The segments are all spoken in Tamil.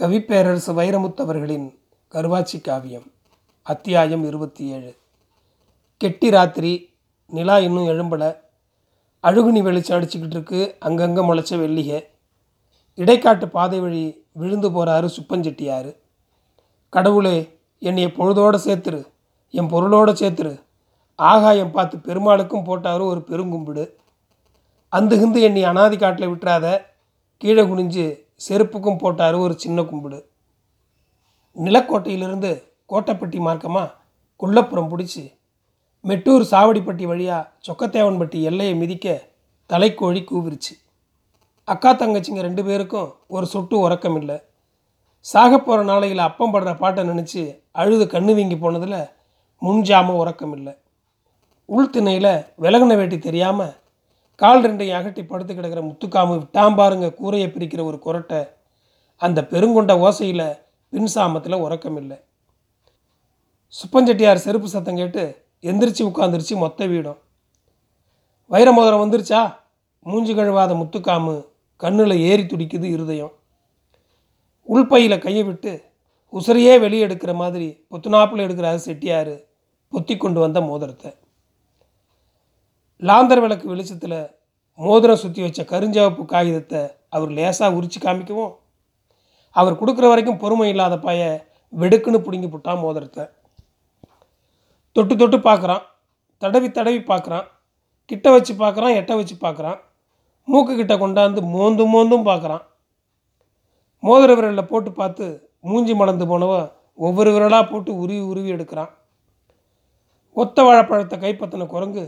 கவிப்பேரரசு வைரமுத்தவர்களின் கருவாச்சி காவியம் அத்தியாயம் இருபத்தி ஏழு கெட்டி ராத்திரி நிலா இன்னும் எழும்பலை. அழுகுனி வெளிச்சம் அடிச்சுக்கிட்டு இருக்கு அங்கங்கே முளைச்ச வெள்ளிகை. இடைக்காட்டு பாதை வழி விழுந்து போகிறாரு சுப்பஞ்செட்டியார் கடவுளே என்னைய பொழுதோடு சேர்த்துரு என் பொருளோடு சேர்த்துரு. ஆகாயம் பார்த்து பெருமாளுக்கும் போட்டாரு ஒரு பெருங்கும்பிடு. அந்த ஹிந்து என்னை அனாதி காட்டில் விட்டுறாத கீழே குனிஞ்சு செருப்புக்கும் போட்டார் ஒரு சின்ன கும்பிடு. நிலக்கோட்டையிலிருந்து கோட்டைப்பட்டி மார்க்கமாக குள்ளப்புறம் பிடிச்சி மெட்டூர் சாவடிப்பட்டி வழியாக சொக்கத்தேவன்பட்டி எல்லையை மிதிக்க தலைக்கோழி கூவிருச்சு. அக்கா தங்கச்சிங்க ரெண்டு பேருக்கும் ஒரு சொட்டு உறக்கம் இல்லை. சாக போகிற நாளையில் அப்பம் படுற பாட்டை நினச்சி அழுது கண்ணு வீங்கி போனதில் முன்ஜாம உறக்கம் இல்லை. உள்திணையில் விலகுன வேட்டி தெரியாமல் கால் ரெண்டையும் அகட்டி படுத்து கிடக்கிற முத்துக்காமு விட்டாம்பாருங்க கூரையை பிரிக்கிற ஒரு குரட்டை. அந்த பெருங்கொண்ட ஓசையில் பின்சாமத்தில் உறக்கம் இல்லை. சுப்பஞ்செட்டியார் செருப்பு சத்தம் கேட்டு எந்திரிச்சு உட்காந்துருச்சு மொத்த வீடும். வைரமோதிரம் வந்துருச்சா? மூஞ்சி கழுவாத முத்துக்காமு கண்ணில் ஏறி துடிக்குது இருதயம். உள்பையில் கையை விட்டு உசரையே வெளியே எடுக்கிற மாதிரி பொத்துனாப்பில் எடுக்கிறாரு செட்டியார் பொத்தி கொண்டு வந்த மோதிரத்தை. லாந்தர் விளக்கு வெளிச்சத்தில் மோதிரம் சுற்றி வச்ச கருஞ்சிவப்பு காகிதத்தை அவர் லேசாக உரிச்சு காமிக்கவும் அவர் கொடுக்குற வரைக்கும் பொறுமை இல்லாத பைய வெடுக்குன்னு பிடுங்கி போட்டான் மோதிரத்தை. தொட்டு தொட்டு பார்க்குறான் தடவி தடவி பார்க்குறான் கிட்ட வச்சு பார்க்குறான் எட்ட வச்சு பார்க்குறான் மூக்கு கிட்ட கொண்டாந்து மோந்தும் மோந்தும் பார்க்குறான் மோதிர விரலில் போட்டு பார்த்து மூஞ்சி மலர்ந்து போனவன் ஒவ்வொரு விரலாக போட்டு உருவி உருவி எடுக்கிறான். ஒத்த வாழைப்பழத்தை கைப்பற்றின குரங்கு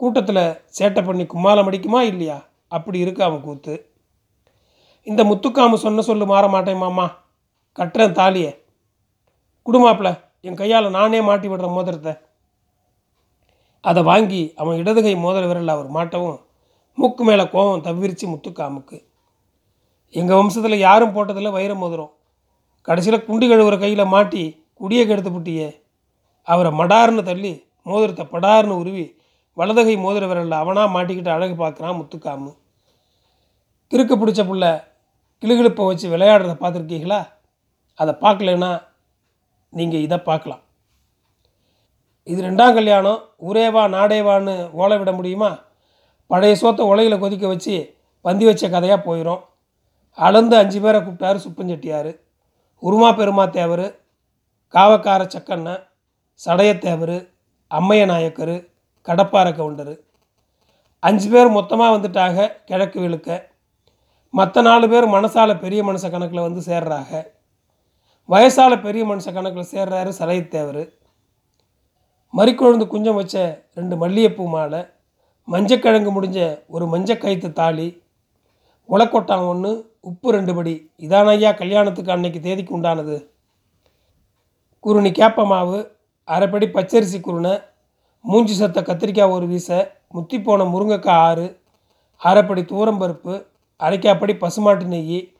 கூட்டத்தில் சேட்டை பண்ணி கும்மாலம் அடிக்குமா இல்லையா? அப்படி இருக்கு அவன் கூத்து. இந்த முத்துக்காமு சொன்ன சொல்லு மாற மாட்டேன் மாமா. கட்டுறேன் தாலியை. குடுமாப்பில் என் கையால் நானே மாட்டி விடுற மோதிரத்தை. அதை வாங்கி அவன் இடதுகை மோதிர விரலில் அவர் மாட்டவும் மூக்கு மேலே கோவம் தவிரிச்சு முத்துக்காமுக்கு. எங்கள் வம்சத்தில் யாரும் போட்டதில் வைர மோதிரம். கடைசியில் குண்டு கழுவுற கையில் மாட்டி குடியை கெடுத்து புட்டியே. அவரை மடார்னு தள்ளி மோதிரத்தை படார்னு உருவி வலதுகை மோதிர விரலில் அவனாக மாட்டிக்கிட்டு அழகு பார்க்குறான் முத்துக்காமு. கிறுக்கு பிடிச்ச புள்ள கிளுகிழுப்பை வச்சு விளையாடுறத பார்த்துருக்கீங்களா? அதை பார்க்கலன்னா நீங்கள் இதை பார்க்கலாம். இது ரெண்டாம் கல்யாணம். ஊரேவா நாடேவான்னு ஓலை விட முடியுமா? பழைய சோத்தை உலையில் கொதிக்க வச்சு பந்தி வச்ச கதையாக போயிடும் அளந்து அஞ்சு பேரை கூப்பிட்டாரு சுப்பஞ்செட்டியார் உருமா பெருமா தேவர் காவக்கார சக்கண்ணன் சடையத்தேவர் அம்மைய நாயக்கர் கடப்பார கவுண்டர். அஞ்சு பேர் மொத்தமாக வந்துட்டாக கிழக்கு விழுக்க. மற்ற நாலு பேர் மனசால பெரிய மனுஷ கணக்கில் வந்து சேர்றாங்க வயசால் பெரிய மனுஷ கணக்கில் சேர்றாரு சலையத்தேவர். மறிக்கொழுந்து குஞ்சம் வச்ச ரெண்டு மல்லிகைப்பூ மாலை மஞ்சக்கிழங்கு முடிஞ்ச ஒரு மஞ்சக்கயிற்று தாலி உலக்கொட்டான் ஒன்று உப்பு ரெண்டு படி. இதான ஐயா கல்யாணத்துக்கு அன்னைக்கு தேதிக்கு உண்டானது. குருணி கேப்ப மாவு அரைப்படி பச்சரிசி குருணை மூஞ்சி சத்த கத்திரிக்காய் ஒரு வீச முத்திப்போன முருங்கைக்காய் ஆறு அரைப்படி தூரம்பருப்பு அரைக்காப்படி பசுமாட்டு நெய்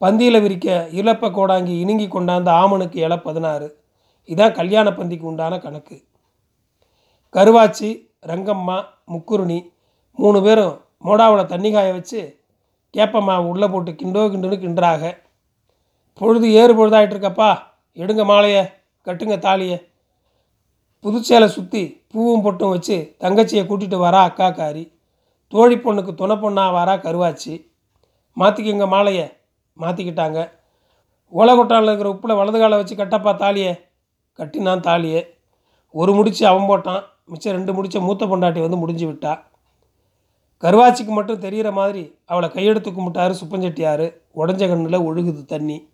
பந்தியில் விரிக்க இழப்ப கோடாங்கி இணுங்கி கொண்டாந்த ஆமனுக்கு இலை பதினாறு. இதான் கல்யாண பந்திக்கு உண்டான கணக்கு. கருவாச்சி ரங்கம்மா முக்குருணி மூணு பேரும் மோடாவில் தண்ணி காய வச்சு கேப்பம்மா உள்ளே போட்டு கிண்டோ கிண்டுன்னு கிண்டுறாக. பொழுது ஏறு பொழுதாயிட்டு இருக்கப்பா எடுங்க மாலையை கட்டுங்க தாலியை. புதுச்சேலை சுற்றி பூவும் பொட்டும் வச்சு தங்கச்சியை கூட்டிகிட்டு வரா காரி. தோழி பொண்ணுக்கு துணை பொண்ணாக வரா கருவாச்சி. மாற்றிக்கங்க மாலையை. மாற்றிக்கிட்டாங்க ஓலகொட்டானில் இருக்கிற உப்பில் வலது காலை வச்சு கட்டப்பா தாலியை. கட்டினான் தாலியை. ஒரு முடிச்சு அவன் போட்டான். மிச்சம் ரெண்டு முடிச்ச மூத்த பொண்டாட்டி வந்து முடிஞ்சு விட்டா. கருவாச்சிக்கு மட்டும் தெரிகிற மாதிரி அவளை கையெடுத்து கும்பிட்டாரு சுப்பஞ்செட்டியார் உடஞ்ச கண்ணில் ஒழுகுது தண்ணி.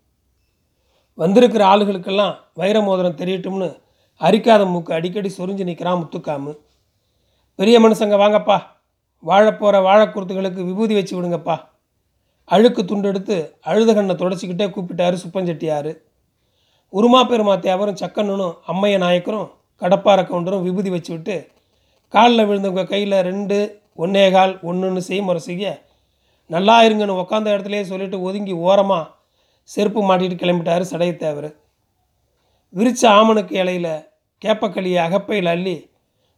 வந்திருக்கிற ஆளுகளுக்கெல்லாம் வைர மோதிரம் தெரியட்டும்னு அரிக்காத மூக்கு அடிக்கடி சொரிஞ்சு நிற்கிறான் முத்துக்காமு. பெரிய மனுஷங்க வாங்கப்பா. வாழப்போகிற வாழைக்குருத்துகளுக்கு விபூதி வச்சு விடுங்கப்பா. அழுக்கு துண்டு எடுத்து அழுத கண்ணை தொடச்சிக்கிட்டே கூப்பிட்டாரு சுப்பஞ்செட்டியார் உருமா பெருமா தேவரும் சக்கண்ணனும் அம்மைய நாயக்கரும் கடப்பார கவுண்டரும் விபூதி வச்சு விட்டு காலில் விழுந்தவங்க கையில் ரெண்டு ஒன்னே கால் ஒன்றுன்னு செய்முறை செய்ய நல்லா இருங்கன்னு உக்காந்த இடத்துலையே சொல்லிட்டு ஒதுங்கி ஓரமாக செருப்பு மாட்டிட்டு கிளம்பிட்டாரு சடையத்தேவர். விரிச்ச ஆமணுக்கு இலையில் கேப்பக்களியை அகப்பையில் அள்ளி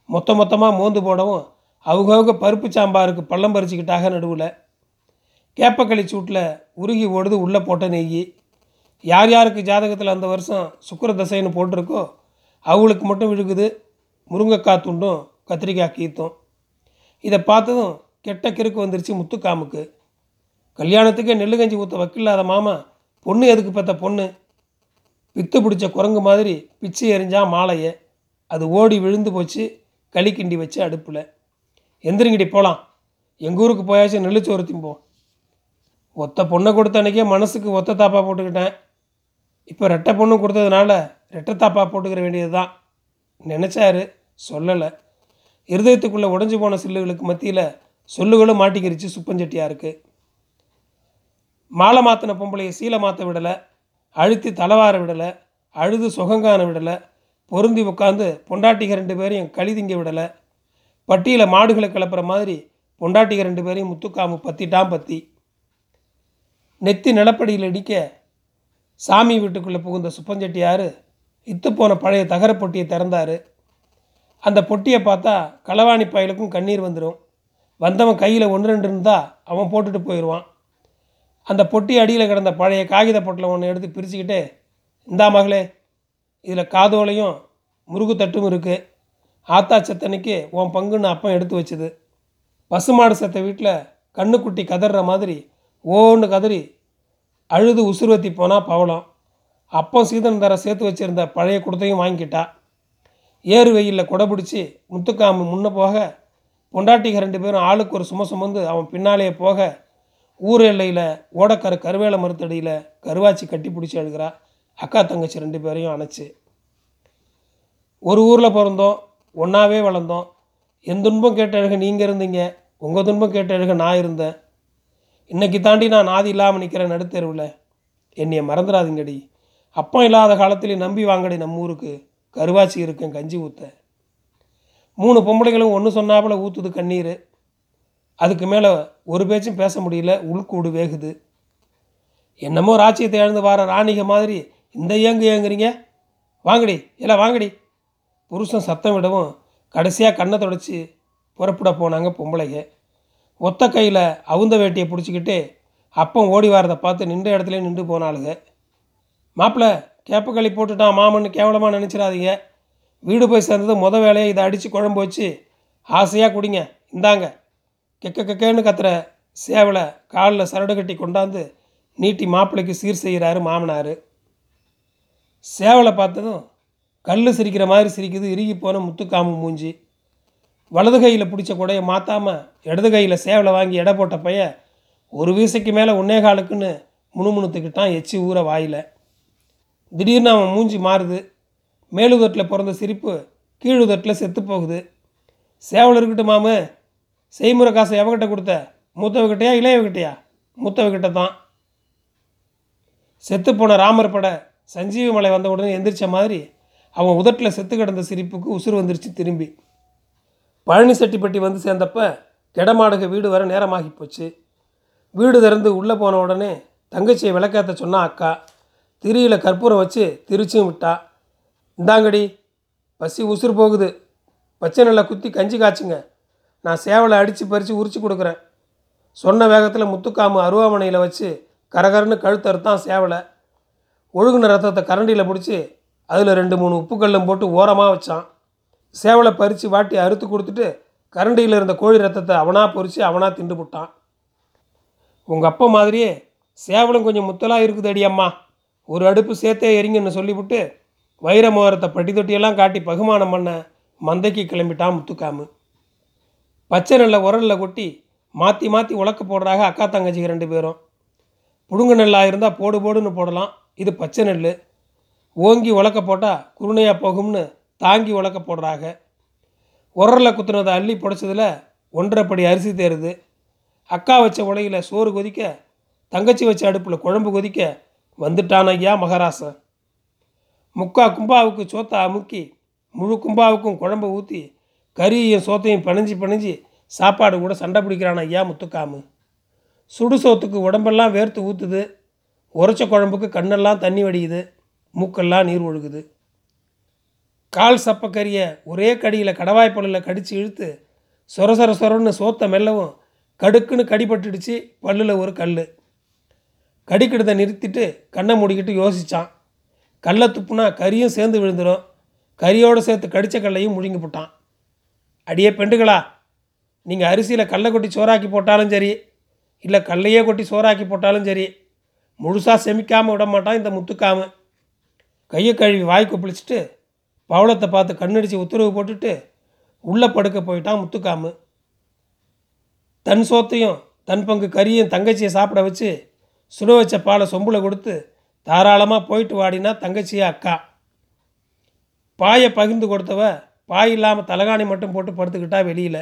மொத்த மொத்தமாக மோந்து போடவும் அவங்கவுங்க பருப்பு சாம்பாருக்கு பள்ளம் பறிச்சுக்கிட்டாக நடுவில் கேப்பக்களி சூட்டில் உருகி ஓடுது உள்ளே போட்ட நெய் யார் யாருக்கு ஜாதகத்தில் அந்த வருஷம் சுக்கிர தசைன்னு போட்டிருக்கோ அவங்களுக்கு மட்டும் விழுகுது முருங்கைக்காய் துண்டும் கத்திரிக்காய் கீத்தும். இதை பார்த்ததும் கெட்ட கிறுக்கு வந்துருச்சு முத்துக்காமுக்கு. கல்யாணத்துக்கே நெல்லு கஞ்சி ஊற்ற வக்கில்லாத மாமா பொண்ணு எதுக்கு பெற்ற பொண்ணு? பித்து பிடிச்ச குரங்கு மாதிரி பிச்சு எறிஞ்சான் மாலையை. அது ஓடி விழுந்து போச்சு களி கிண்டி வச்சு அடுப்பில். எந்திரிங்கடி போகலாம் எங்கள் ஊருக்கு போயாச்சும் நெல்லுச்சோறு திம்போம். ஒத்த பொண்ணை கொடுத்த அன்னைக்கே மனசுக்கு ஒத்த தாப்பா போட்டுக்கிட்டேன். இப்போ ரெட்டை பொண்ணு கொடுத்ததுனால ரெட்டை தாப்பா போட்டுக்கிற வேண்டியது தான் நினச்சாரு சொல்லலை. இருதயத்துக்குள்ளே உடஞ்சி போன சில்லுகளுக்கு மத்தியில் சொல்லுகளும் மாட்டிக்கிருச்சு சுப்பஞ்சட்டியாருக்கு மாலை மாற்றின பொம்பளையை சீலை மாற்ற விடலை. அழுத்தி தலைவார விடலை அழுது சுகங்கான விடலை பொருந்தி உட்காந்து பொண்டாட்டிக ரெண்டு பேரையும் களி திங்க விடலை பட்டியில் மாடுகளை கிளப்புற மாதிரி பொண்டாட்டிக ரெண்டு பேரையும் முத்துக்காமு பத்திட்டான் பத்தி. நெத்தி நிலப்படியில் இடிக்க சாமி வீட்டுக்குள்ளே புகுந்த சுப்பஞ்செட்டியார் இத்து போன பழைய தகர பொட்டியை திறந்தார். அந்த பொட்டியை பார்த்தா களவாணி பயலுக்கும் கண்ணீர் வந்துடும் வந்தவன் கையில் ஒன்று ரெண்டு இருந்தால் அவன் போட்டுட்டு போயிடுவான் அந்த பொட்டி அடியில் கிடந்த பழைய காகித பொட்டில் ஒன்று எடுத்து பிரிச்சுக்கிட்டு இந்தா மகளே இதில் காதோலையும் முருகு தட்டும் இருக்குது ஆத்தா செத்தனைக்கு உன் பங்குன்னு அப்பம் எடுத்து வச்சுது. பசுமாடு செத்த வீட்டில் கண்ணுக்குட்டி கதற மாதிரி ஓன்னு கதறி அழுது உசுர்வத்தி போனால் பவளம். அப்பம் சீதன் தர சேர்த்து வச்சுருந்த பழைய குடத்தையும் வாங்கிக்கிட்டா. ஏறு வெயிலில் கொடை பிடிச்சி முத்துக்காமு முன்ன போக பொண்டாட்டிக ரெண்டு பேரும் ஆளுக்கு ஒரு சும சுமந்து அவன் பின்னாலேயே போக ஊர் எல்லையில் ஓடக்கரை கருவேல மரத்தடியில் கருவாச்சி கட்டி பிடிச்சி அழுகிறா. அக்கா தங்கச்சி ரெண்டு பேரையும் அணைச்சி. ஒரு ஊரில் பிறந்தோம் ஒன்றாவே வளர்ந்தோம். என் துன்பம் கேட்ட அழுக நீங்கள் இருந்தீங்க உங்கள் துன்பம் கேட்ட அழுக நான் இருந்தேன். இன்னைக்கு தாண்டி நான் ஆதி இல்லாமல் நிற்கிறேன் நடுத்தெருவில் என்னைய மறந்துடாதீங்கடி. அப்பம் இல்லாத காலத்துலேயும் நம்பி வாங்கடி நம்ம ஊருக்கு. கருவாச்சி இருக்கேன் கஞ்சி ஊற்ற மூணு பொம்பளைகளும் ஒன்று சொன்னாப்புல ஊற்றுது கண்ணீர். அதுக்கு மேலே ஒரு பேச்சும் பேச முடியல உள்கூடு வேகுது. என்னமோ ராச்சியத்தை இழந்து வர ராணிக மாதிரி இந்த ஏங்கு ஏங்குறீங்க வாங்கடி எல்லாம் வாங்கடி. புருஷன் சத்தம் விடவும் கடைசியாக கண்ணை தொடச்சி புறப்பட போனாங்க பொம்பளைங்க. ஒத்த கையில் அவுந்த வேட்டியை பிடிச்சிக்கிட்டு அப்பம் ஓடி வரதை பார்த்து நின்ற இடத்துல நின்று போனாளுங்க. மாப்பிள்ளை கேப்பக்களி போட்டுட்டான் மாமன்னு கேவலமாக நினச்சிடாதீங்க. வீடு போய் சேர்ந்தது முத வேலையை இதை அடித்து குழம்பு வச்சு ஆசையாக குடிங்க. இந்தாங்க. கெக்க கெக்கேன்னு கத்துற சேவலை காலில் சரடு கட்டி கொண்டாந்து நீட்டி மாப்பிள்ளைக்கு சீர் செய்கிறாரு மாமனார். சேவலை பார்த்ததும் கல் சிரிக்கிற மாதிரி சிரிக்குது இறுகி போன முத்துக்காமு மூஞ்சி. வலது கையில் பிடிச்ச குடையை மாற்றாமல் இடது கையில் சேவலை வாங்கி எடை போட்ட பைய ஒரு வீசைக்கு மேலே ஒன்னே காலுக்குன்னு முணுமுணுத்துக்கிட்டான் எச்சி ஊற வாயில். திடீர்னு அவன் மூஞ்சி மாறுது. மேலுதட்டில் பிறந்த சிரிப்பு கீழுதட்டில் செத்து போகுது. சேவல் இருக்கட்டும் மாமு செய்முறை காசை எவகிட்ட கொடுத்த? மூத்தவகிட்டையா இளையவகிட்டையா? மூத்தவகிட்ட தான். செத்துப்போன ராமர் பட சஞ்சீவி மலை வந்த உடனே எந்திரிச்ச மாதிரி அவன் உதட்டில் செத்து கிடந்த சிரிப்புக்கு உசுறு வந்துருச்சு திரும்பி. பழனி செட்டிப்பட்டி வந்து சேர்ந்தப்ப கெடமாடுக வீடு வர நேரமாகி போச்சு. வீடு திறந்து உள்ளே போன உடனே தங்கச்சியை விளக்கேற்ற சொன்னா அக்கா. திரியில் கற்பூரம் வச்சு திருச்சியும் விட்டா. இந்தாங்கடி பசி உசுறு போகுது. பச்சை நல்லா குத்தி கஞ்சி காய்ச்சுங்க. நான் சேவலை அடித்து பறித்து உரிச்சு கொடுக்குறேன். சொன்ன வேகத்தில் முத்துக்காமு அருவாமனையில் வச்சு கரகரன்னு கழுத்தறுத்தான் சேவலை. ஒழுகுன ரத்தத்தை கரண்டியில் பிடிச்சி அதில் ரெண்டு மூணு உப்புக்கல்லும் போட்டு ஓரமாக வச்சான். சேவலை பறித்து வாட்டி அறுத்து கொடுத்துட்டு கரண்டியில் இருந்த கோழி ரத்தத்தை அவனாக பொறிச்சு அவனாக திண்டு விட்டான் உங்கள் அப்பா மாதிரியே சேவலும் கொஞ்சம் முத்தலாக இருக்குது அடியம்மா ஒரு அடுப்பு சேர்த்தே எரிங்கன்னு சொல்லிவிட்டு வைரமோரத்தை பட்டி தொட்டியெல்லாம் காட்டி பகுமானம் பண்ண மந்தைக்கு கிளம்பிட்டான் முத்துக்காமு. பச்சை நெல்லை உரலில் கொட்டி மாற்றி மாற்றி உலக்க போடுறாங்க அக்கா தங்கச்சிக்கு ரெண்டு பேரும். புழுங்க நெல்லாக இருந்தால் போடு போடுன்னு போடலாம். இது பச்சை நெல் ஓங்கி உலக்க போட்டால் குருணையாக போகும்னு தாங்கி உலக்க போடுறாங்க உரலில் குத்துனதை அள்ளி புடைச்சதில் ஒன்றரைப்படி அரிசி தேருது. அக்கா வச்ச உலையில் சோறு கொதிக்க தங்கச்சி வச்ச அடுப்பில் குழம்பு கொதிக்க வந்துட்டான் ஐயா மகாராசன். முக்கா கும்பாவுக்கு சோத்தை அமுக்கி முழு கும்பாவுக்கும் குழம்பு ஊற்றி கறியையும் சோத்தையும் பிணைஞ்சி பணிஞ்சு சாப்பாடு கூட சண்டை பிடிக்கிறான் ஐயா முத்துக்காமு. சுடு சோத்துக்கு உடம்பெல்லாம் வேர்த்து ஊற்றுது உரைச்ச குழம்புக்கு கண்ணெல்லாம் தண்ணி வடியுது. மூக்கெல்லாம் நீர் ஒழுகுது. கால் சப்பக்கறியை ஒரே கடியில் கடவாய் பல்லில் கடித்து இழுத்து சொர சொர சொரன்னு சோத்தை மெல்லவும் கடுக்குன்னு கடிபட்டுடுச்சு பல்லில் ஒரு கல் கடிக்கிடுதை நிறுத்திட்டு கண்ணை மூடிக்கிட்டு யோசித்தான் கல்லை துப்புனா கறியும் சேர்ந்து விழுந்துடும் கறியோடு சேர்த்து கடித்த கல்லையும் முழுங்கி போட்டான். அடியே பெண்டுகளா? நீங்கள் அரிசியில் கல்லை கொட்டி சோறாக்கி போட்டாலும் சரி இல்லை கல்லையே கொட்டி சோறாக்கி போட்டாலும் சரி முழுசாக செமிக்காமல் விட மாட்டான் இந்த முத்துக்காமல் கையை கழுவி வாய் கொப்பளிச்சுட்டு பவளத்தை பார்த்து கண்ணடிச்சு உத்தரவு போட்டுட்டு உள்ளே படுக்க போயிட்டான் முத்துக்காமு. தன் சோத்தையும் தன் பங்கு கறியும் தங்கச்சியை சாப்பிட வச்சு சுட வச்ச பாலை சொம்பில் கொடுத்து தாராளமாக போயிட்டு வாடினா தங்கச்சியை அக்கா. பாயை பகிர்ந்து கொடுத்தவ பாய் இல்லாமல் தலகாணி மட்டும் போட்டு படுத்துக்கிட்டா வெளியில்.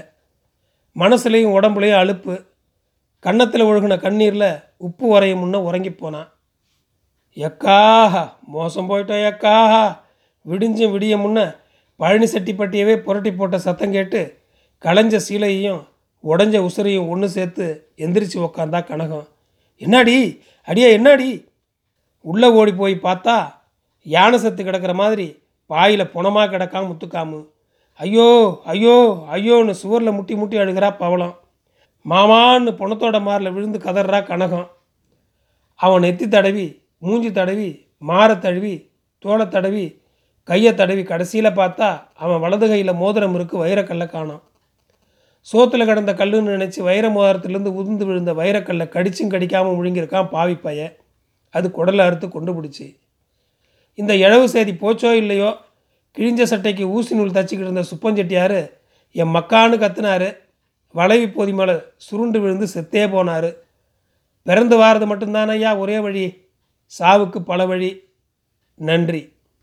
மனசுலேயும் உடம்புலையும் அலுப்பு கன்னத்தில் ஒழுகின கண்ணீரில் உப்பு உரையும் முன்ன உறங்கி போனான் எக்காஹா மோசம் போயிட்டோம் எக்காஹா? விடிஞ்சும் விடிய முன்ன பழனி செட்டிப்பட்டியவே புரட்டி போட்ட சத்தம் கேட்டு களைஞ்ச சீலையையும் உடஞ்ச உசுரையும் ஒன்று சேர்த்து எந்திரிச்சு உக்காந்தா கனகம். என்னாடி? அடியே என்னாடி? உள்ளே ஓடி போய் பார்த்தா யானை சத்து கிடக்கிற மாதிரி பாயில் புணமாக கிடக்காம முத்துக்காமு. ஐயோ ஐயோ ஐயோன்னு சுவரில் முட்டி முட்டி அழுகிறா பவளம். மாமான்னு புணத்தோட மாரில் விழுந்து கதறா கனகம். அவன் நெத்தி தடவி மூஞ்சி தடவி மாரை தழுவி தோலை தடவி கையை தடவி கடைசியில் பார்த்தா அவன் வலது கையில் மோதிரம் இருக்கு வைரக்கல்லை காணோம். சோத்தில் கிடந்த கல்லுன்னு நினச்சி வைர மோதிரத்துலேருந்து உதிர்ந்து விழுந்த வைரக்கல்லை கடிச்சும் கடிக்காமல் முழுங்கியிருக்கான் பாவி பையன் அது குடலை அறுத்து கொண்டு பிடிச்சி. இந்த இழவு செய்தி போச்சோ இல்லையோ? கிழிஞ்ச சட்டைக்கு ஊசி நூல் தச்சிக்கிட்டு இருந்த சுப்பஞ்செட்டியார் என் மக்கான்னு கத்துனாரு. வளைவி போதி மேலே சுருண்டு விழுந்து செத்தே போனார். பிறந்து வாரது மட்டும்தானய்யா? ஒரே வழி. சாவுக்கு பல வழி. நன்றி.